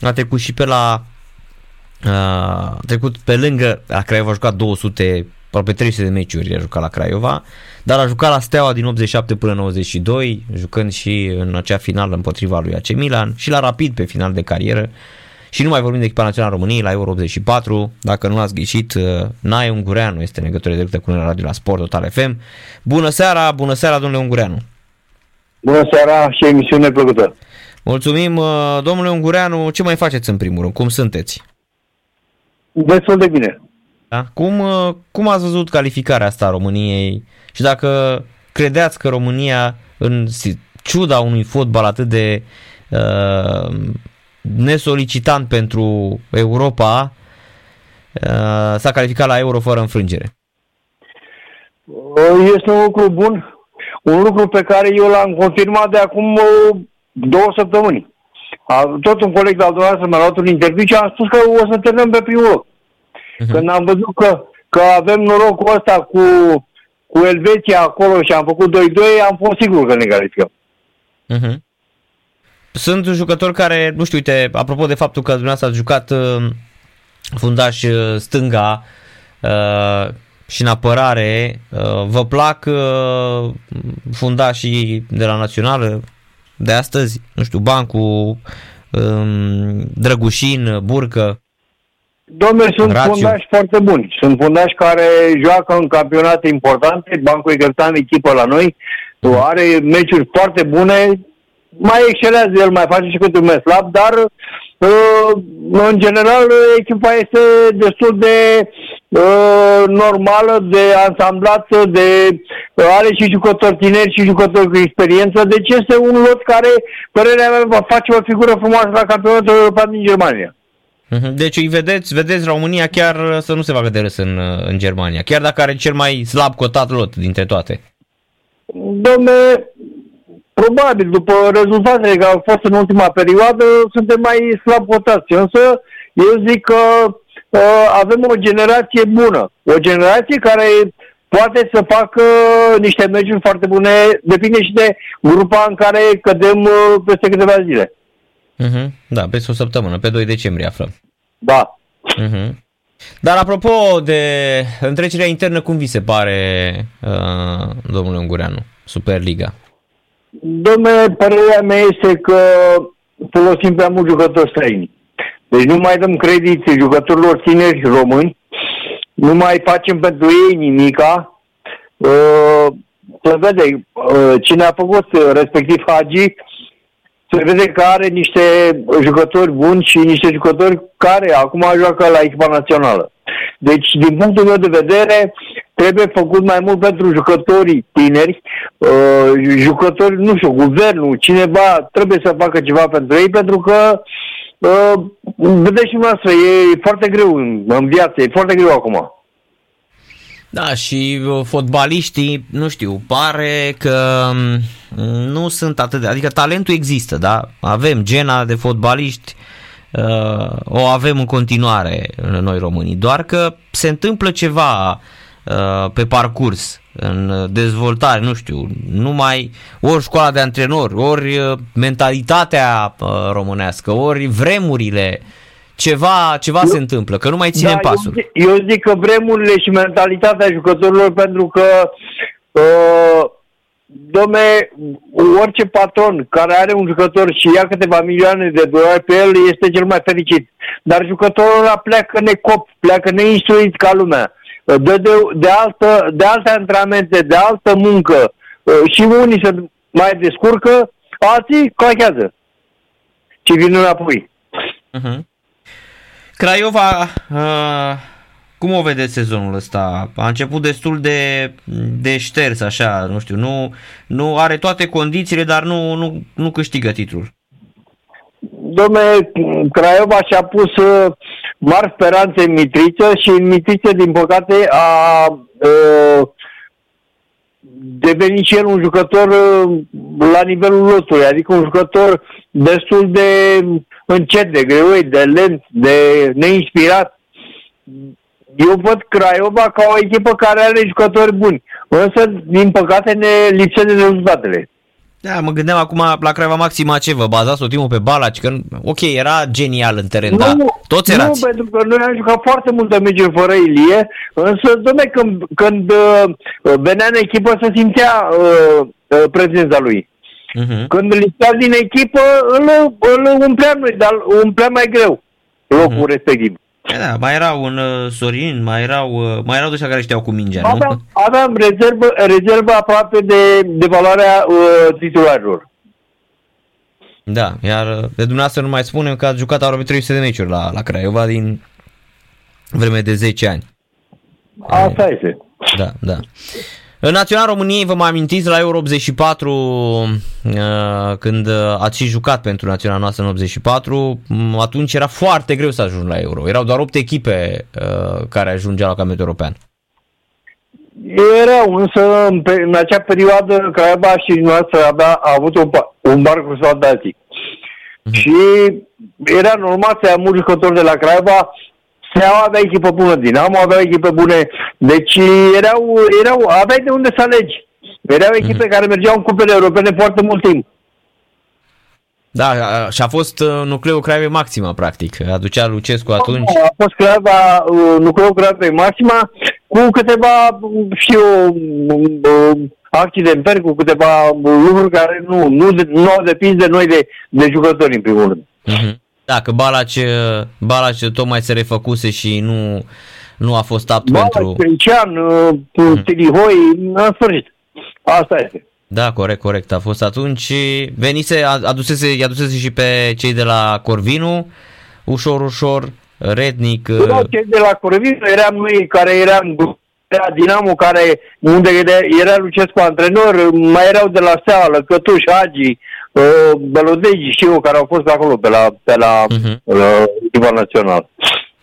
a trecut și pe la a trecut pe lângă, la Craiova a jucat 200, aproape 300 de meciuri a jucat la Craiova, dar a jucat la Steaua din 87 până 92, jucând și în acea finală împotriva lui AC Milan și la Rapid pe final de carieră. Și nu mai vorbim de echipa națională României la Euro 84, dacă nu ați ghicit, uh, Nae Ungureanu este în legătură directă cu noi la radio la Sport Total FM. Bună seara, bună seara domnule Ungureanu! Bună seara și emisiune plăcută! Mulțumim, uh, domnule Ungureanu, ce mai faceți în primul rând? Cum sunteți? Destul de bine. Da? Cum, uh, cum ați văzut calificarea asta a României și dacă credeați că România, în ciuda unui fotbal atât de uh, nesolicitant pentru Europa, uh, s-a calificat la Euro fără înfrângere? Uh, este un lucru bun, un lucru pe care eu l-am confirmat de acum uh, două săptămâni. Tot un coleg de-al dumneavoastră mi-a luat un interviu și am spus că o să terminăm pe primul loc. Uh-huh. Când am văzut că, că avem norocul ăsta cu, cu Elveția acolo și am făcut 2-2, am fost sigur că ne calificăm. Uh-huh. Sunt jucători care, nu știu, uite, apropo de faptul că dumneavoastră ați jucat uh, fundaș uh, stânga uh, și în apărare, uh, vă plac uh, fundașii de la Națională de astăzi? Nu știu, Bancu, um, Drăgușin, Burcă? Domnule, sunt Rațiu. fundași foarte buni. Sunt fundași care joacă în campionate importante. Bancul Egărtan, echipă la noi, are meciuri foarte bune, mai excelează el, mai face și câte un mes slab, dar uh, în general echipa este destul de uh, normală, de ansamblată, de are și jucători tineri și jucători cu experiență, deci este un lot care, părerea mea, va face o figură frumoasă la campionatul european din Germania. Mhm. Deci îi vedeți, vedeți România chiar să nu se facă de râs în, în Germania, chiar dacă are cel mai slab cotat lot dintre toate. Domne, probabil după rezultatele care au fost în ultima perioadă, suntem mai slab cotați. Însă eu zic că uh, avem o generație bună. O generație care poate să facă niște meciuri foarte bune, depinde și de grupa în care cădem uh, peste câteva zile. Uh-huh. Da, peste o săptămână, pe 2 decembrie aflăm. Da. Uh-huh. Dar apropo de întrecerea internă, cum vi se pare, uh, domnule Ungureanu, Superliga? Domnule, părerea mea este că folosim prea mult jucători străini. Deci nu mai dăm credit jucătorilor tineri români, nu mai facem pentru ei nimica. Uh, să vede, uh, cine a făcut, respectiv Hagi, se vede că are niște jucători buni și niște jucători care acum joacă la echipa națională. Deci, din punctul meu de vedere, trebuie făcut mai mult pentru jucătorii tineri, uh, jucători, nu știu, guvernul, cineva trebuie să facă ceva pentru ei, pentru că uh, vedeți și noastră, e foarte greu în, în viață, e foarte greu acum. Da, și uh, fotbaliștii, nu știu, pare că um, nu sunt atât de... Adică talentul există, da? Avem gena de fotbaliști, uh, o avem în continuare noi românii, doar că se întâmplă ceva uh, pe parcurs, în dezvoltare, nu știu, numai ori școala de antrenori, ori uh, mentalitatea uh, românească, ori vremurile uh, ceva, ceva eu, se întâmplă, că nu mai ținem da, pasul. Eu, eu zic că vremurile și mentalitatea jucătorilor, pentru că uh, Domne, orice patron care are un jucător și ia câteva milioane de dolari pe el este cel mai fericit. Dar jucătorul ăla pleacă necop, pleacă neinstruit ca lumea. De, de, de, altă, de alte antrenamente, de altă muncă uh, și unii se mai descurcă, alții clachează. Și vin înapoi. Uh-huh. Craiova, uh, cum o vedeți sezonul ăsta? A început destul de, de șters, așa, nu știu, nu, nu are toate condițiile, dar nu, nu, nu câștigă titlul. Dom'le, Craiova și-a pus uh, mari speranțe în Mitriță și în Mitriță, din păcate, a uh, devenit și el un jucător uh, la nivelul lotului, adică un jucător destul de încet, de greu, de lent, de neinspirat. Eu văd Craiova ca o echipă care are jucători buni, însă, din păcate, ne lipsește de rezultatele. Da, mă gândeam acum la Craiova Maxima ce vă bazați tot timpul pe Balaci, că ok, era genial în teren, nu, dar toți erați. Nu, pentru că noi am jucat foarte multă mege fără Ilie, însă, domne, când, când uh, venea în echipă se simțea uh, uh, prezența lui. Uh-huh. Când îl din echipă, îl, îl umpleam noi, dar umpleam mai greu locul uh-huh. respectiv. Da, mai erau un uh, Sorin, mai erau, uh, mai erau ăștia care știau cu mingea, nu? Aveam, aveam rezervă, rezervă aproape de, de valoarea uh, titularilor. Da, iar uh, de dumneavoastră nu mai spunem că ați jucat aproape 300 de meciuri la, la Craiova din vreme de 10 ani. Asta este. Da, da. În Național României, vă mai amintiți, la Euro 84, uh, când ați și jucat pentru Național noastră în 84, atunci era foarte greu să ajungi la Euro. Erau doar 8 echipe uh, care ajungeau la campionatul european. Erau, însă în, în acea perioadă Craiova și noastră avea a avut un, un bar cu soldații. Mm-hmm. Și era normal să ia mulți jucători de la Craiova Steaua avea echipă bună, Dinamo avea echipe bune, deci erau, erau, aveai de unde să alegi. Erau echipe mm-hmm. care mergeau în cupele europene foarte mult timp. Da, și a fost uh, nucleul Craiovei Maxima, practic. Aducea Lucescu atunci. A fost Craiova, uh, nucleul Craiovei Maxima cu câteva, știu, uh, accidentări, cu câteva lucruri care nu, nu, nu au depins de noi, de, de jucători, în primul rând. Mm-hmm. Da, că Balace, Balace tocmai se refăcuse și nu, nu a fost apt Balace, pentru... Cristian, uh, hmm. Tilihoi, în sfârșit. Asta este. Da, corect, corect. A fost atunci. Venise, adusese, i-adusese și pe cei de la Corvinu, ușor, ușor, rednic. Uh, da, cei de la Corvinu eram noi care eram era Dinamo care, unde era Lucescu antrenor, mai erau de la Steaua, Lăcătuș, Agi, uh, Belodegi și eu care au fost acolo pe la, pe la, uh-huh. la echipa națională.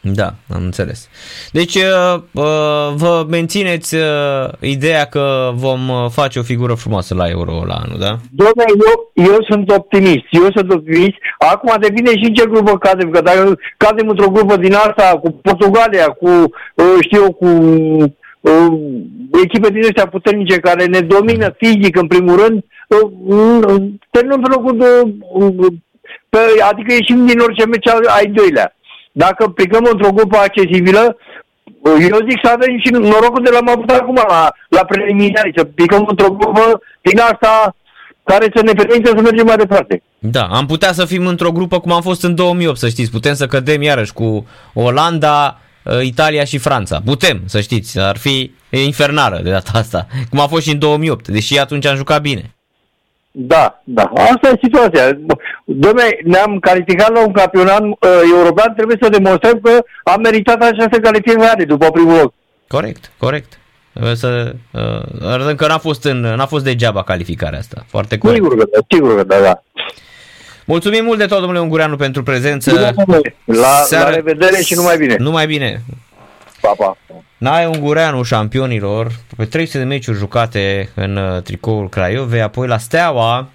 Da, am înțeles. Deci uh, uh, vă mențineți uh, ideea că vom uh, face o figură frumoasă la Euro la anul, da? Doamne, eu, eu sunt optimist. Eu sunt optimist. Acum depinde și în ce grupă cadem. Că dacă cadem într-o grupă din asta cu Portugalia, cu, uh, știu, cu uh, echipe din ăștia puternice care ne domină fizic în primul rând, terminăm pe locul de, pe, adică ieșim din orice meci ai doilea. Dacă plecăm într-o grupă accesibilă, eu zic să avem și norocul de la am avut acum la, la preliminari, să picăm într-o grupă din asta care să ne permită să mergem mai departe. Da, am putea să fim într-o grupă cum am fost în 2008, să știți. Putem să cădem iarăși cu Olanda, uh, Italia și Franța. Putem, să știți. Ar fi infernală de data asta. Cum a fost și în 2008, deși atunci am jucat bine. Da, da. Asta e situația. Dom'le, ne-am calificat la un campionat uh, european, trebuie să demonstrăm că am meritat această calificare după primul loc. Corect, corect. Să uh, arătăm că n-a fost, în, n-a fost degeaba calificarea asta. Foarte corect. Sigur că da, sigur că da, da. Mulțumim mult de tot, domnule Ungureanu, pentru prezență. La, la revedere și numai bine. Numai bine. Pa, pa. Nae Ungureanu, șampionilor, pe 300 de meciuri jucate în uh, tricoul Craiovei, apoi la Steaua,